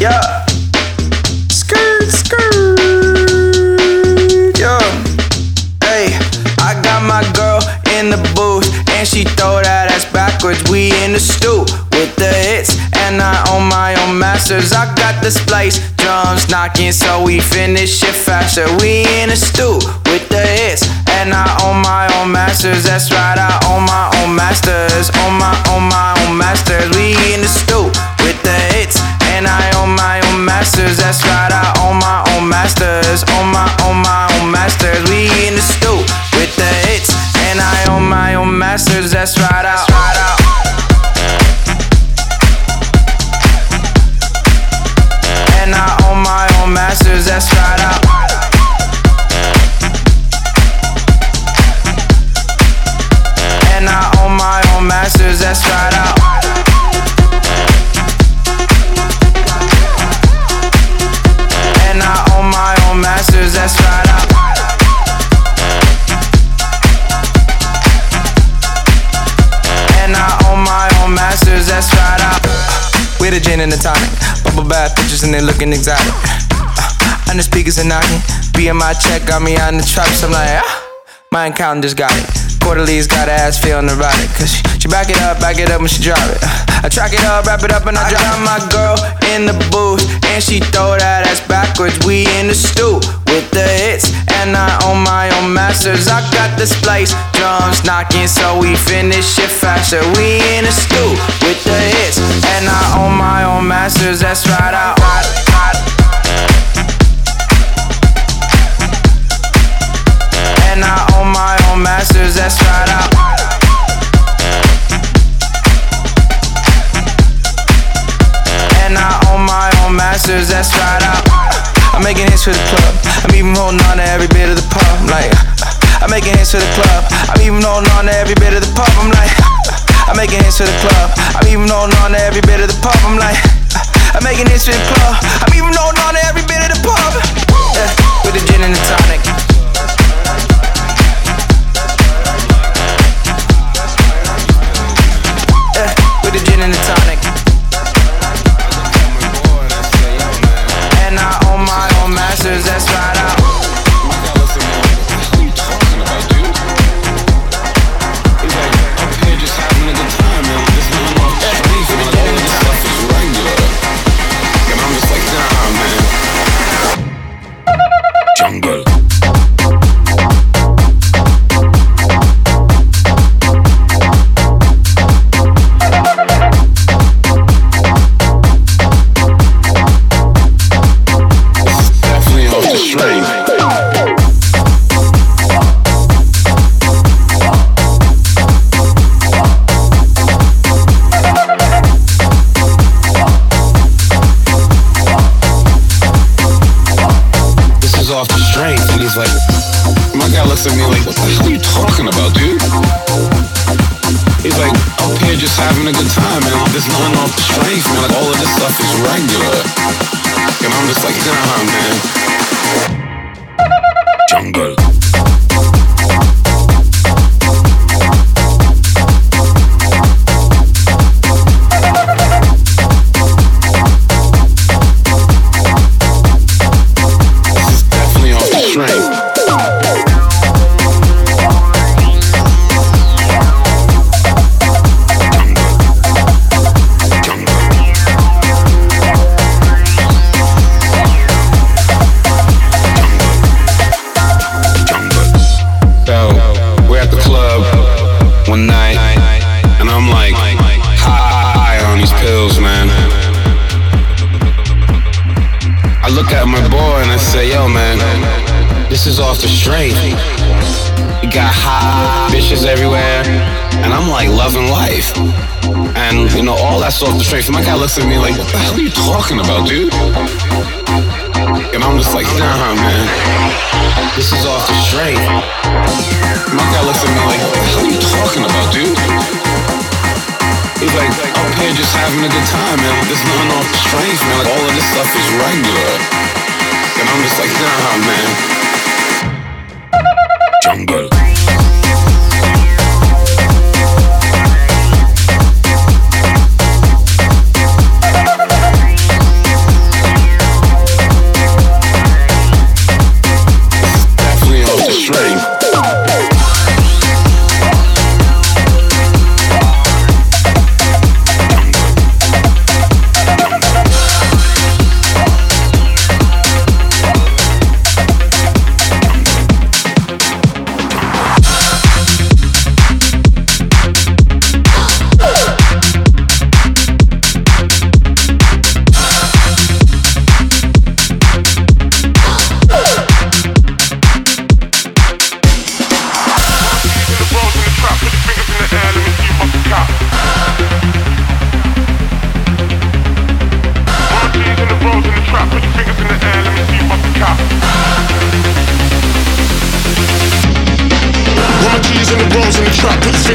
Yeah. Skirt, skirt. Yeah. Hey, I got my girl in the booth and she throw that ass backwards. We in the stoop with the hits and I own my own masters. I got the splice drums knocking, so we finish it faster. We in the stoop with the hits and I own my own masters. That's right, I own my own masters. Own my own my own masters. We in the stoop and I own my own masters. That's right, I own my own masters. Own my own my own masters. We in the stoop with the hits and I own my own masters. That's right, I. And I own my own masters. That's right, I. And I own my own masters. That's right, I. with a gin and a tonic, bubble bath pictures and they looking exotic. Uh, and the speakers are knocking, BMI check got me on the traps. I'm like, ah, my accountant just got it. Quarterly's got her ass feeling erotic. Cause she, she back it up, back it up when she drop it. I track it up, wrap it up, and I, drop my girl in the booth. And she throw that ass backwards. We in the stoop with the hits. And I own my own masters. I got the splice drums knocking, so we finish it faster. We in the stoop with the hits. And I own my own masters. That's right, I And I own my own masters, that's right. I, and I own my own masters, that's right. I, I'm making hits for the club. I'm even holding on to every bit of the pub. I'm like, I'm making hits for the club. I'm even holding on to every bit of the pub. I'm like, I'm making hits for the club. I'm even holding on to every bit of the pub. I'm like, I'm making hits for the club. I'm even holding on to every bit of the pub. Yeah, with the gin and the tonic. Know, off the straight. So my guy looks at me like, what the hell are you talking about, dude? And I'm just like, nah, man, this is off the straight. My guy looks at me like, what the hell are you talking about, dude? He's like, up here just having a good time, man. There's nothing off the strength, man. Like, all of this stuff is regular. And I'm just like, nah, man.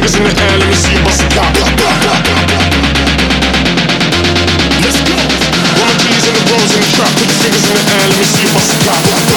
Fingers in the air, let me see you bust a cop. Let's go. One of these in the rose in the trap, put your fingers in the air, let me see you bust a cop.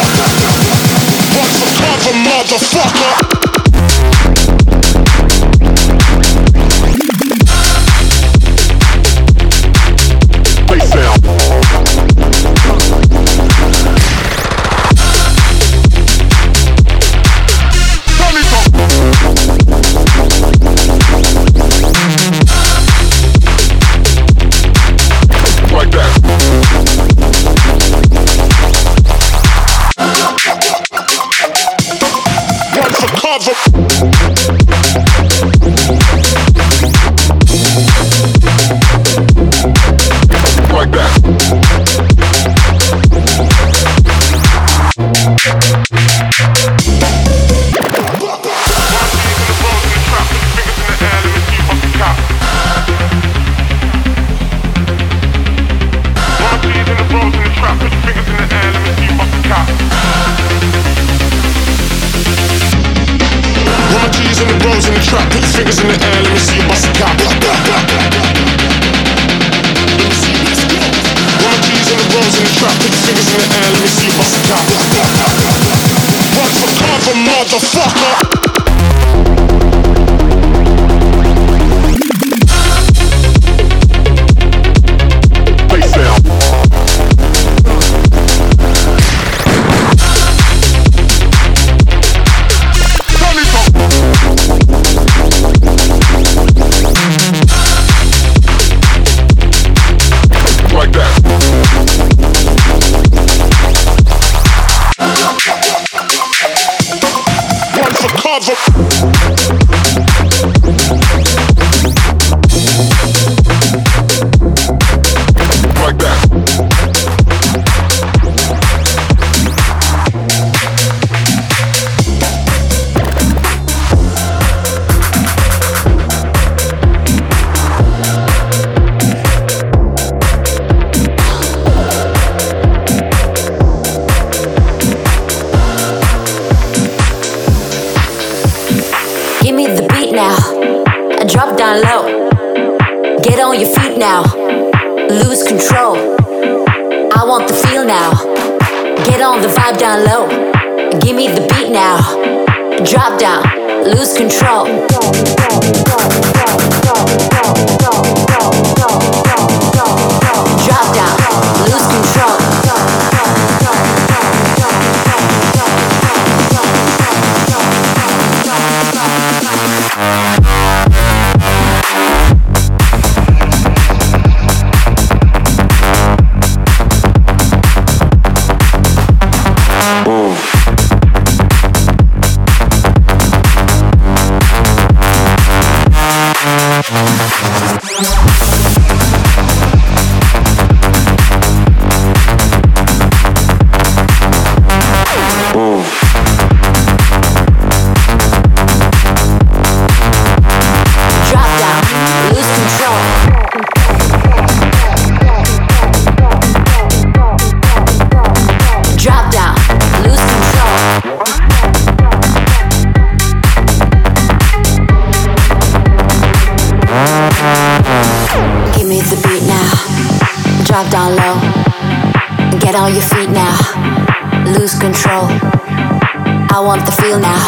the feel now.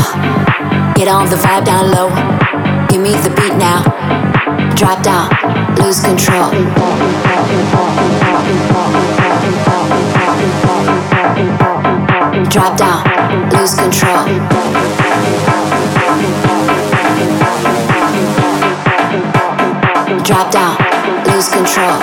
Get on the vibe down low. Give me the beat now. Drop down, lose control. Drop down, lose control. Drop down, lose control.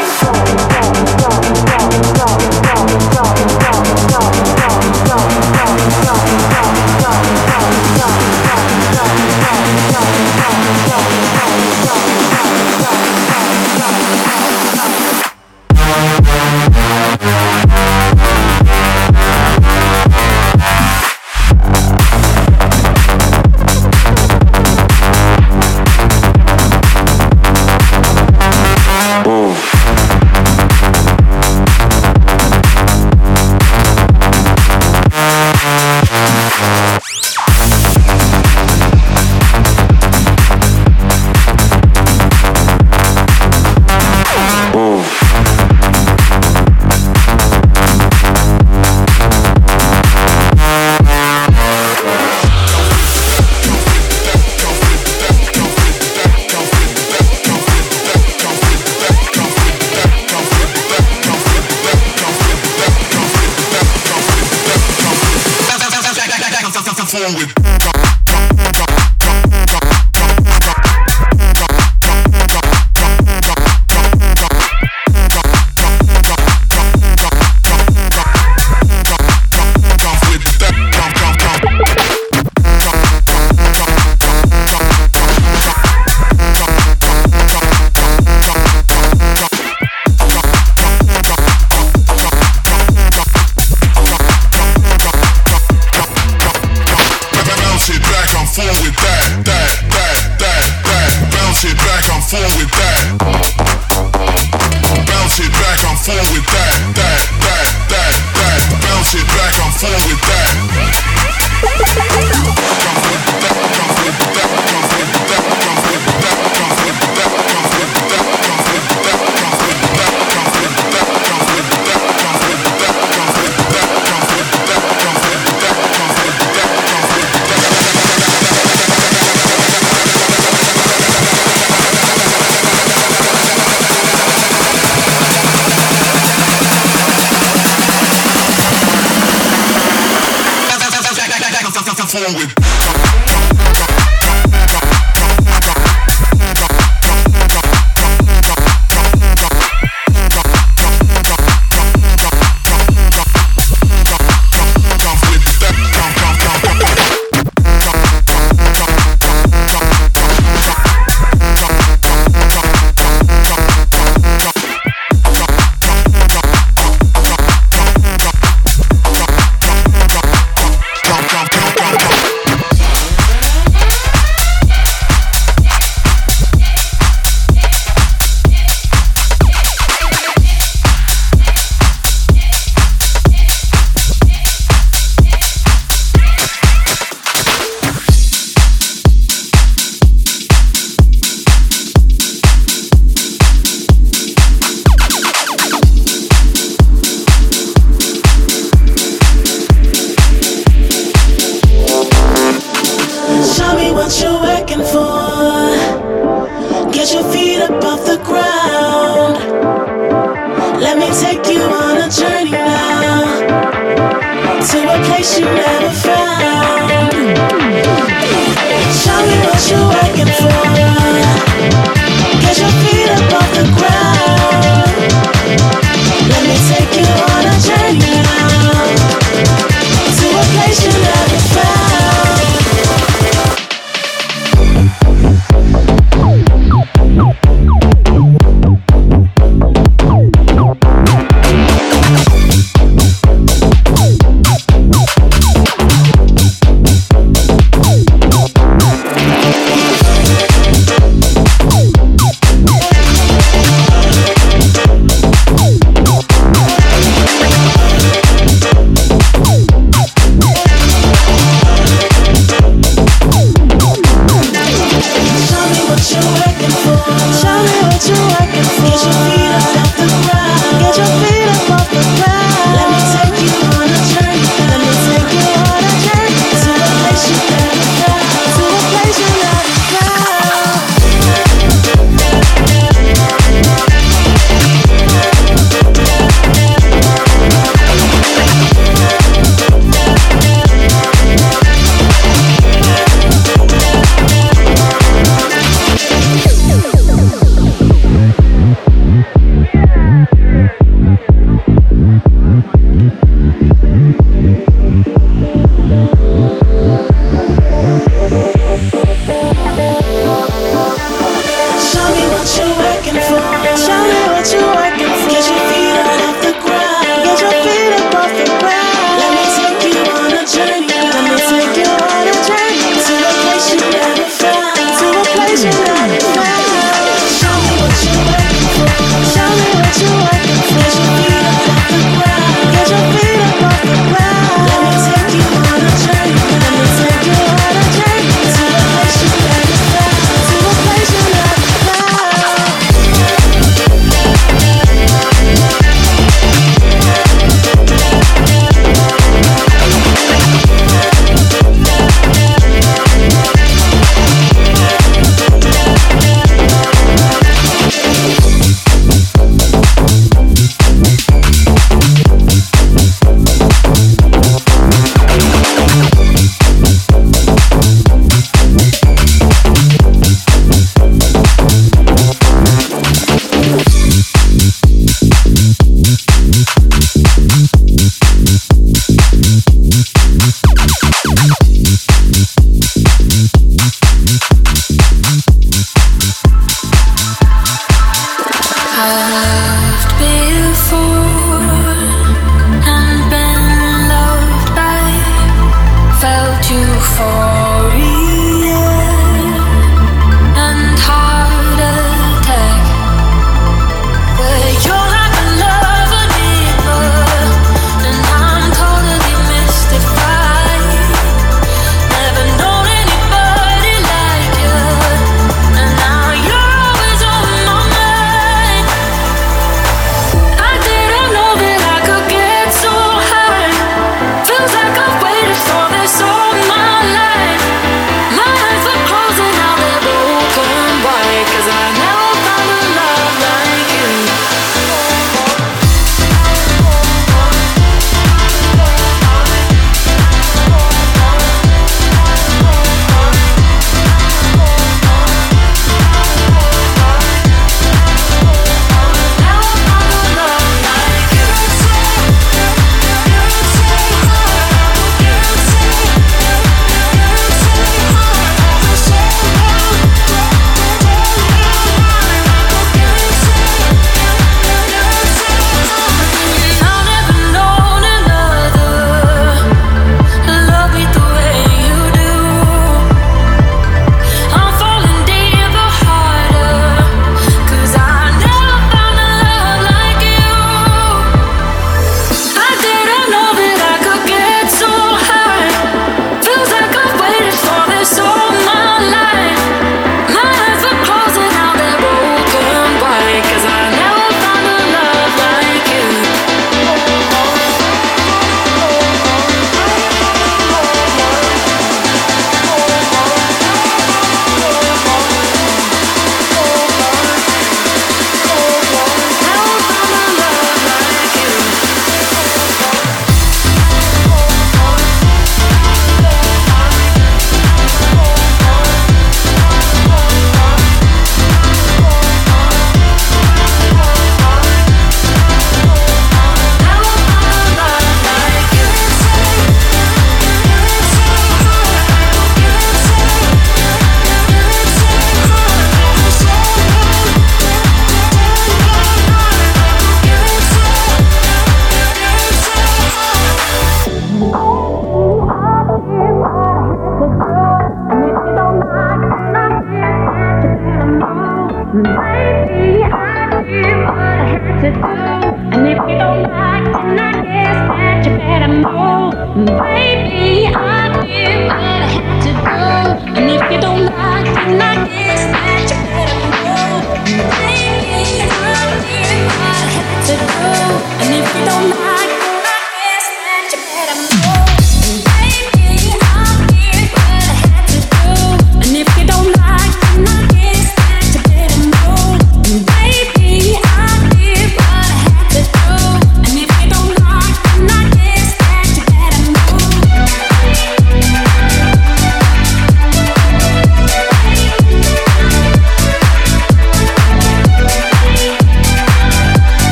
she knows.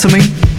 To me?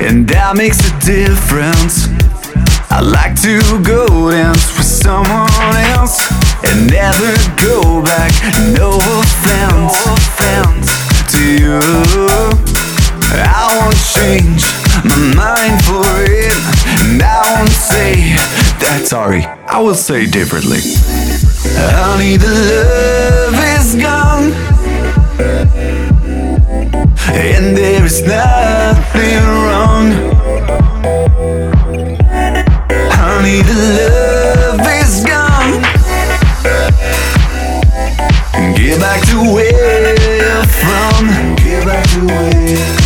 And that makes a difference. I like to go dance with someone else and never go back. No offense, to you. I won't change my mind for it, and I won't say that sorry. I will say differently. Honey, the love is gone, and there is nothing wrong. Honey, the love is gone. Get back to where you're from. Get back to where.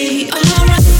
be alright.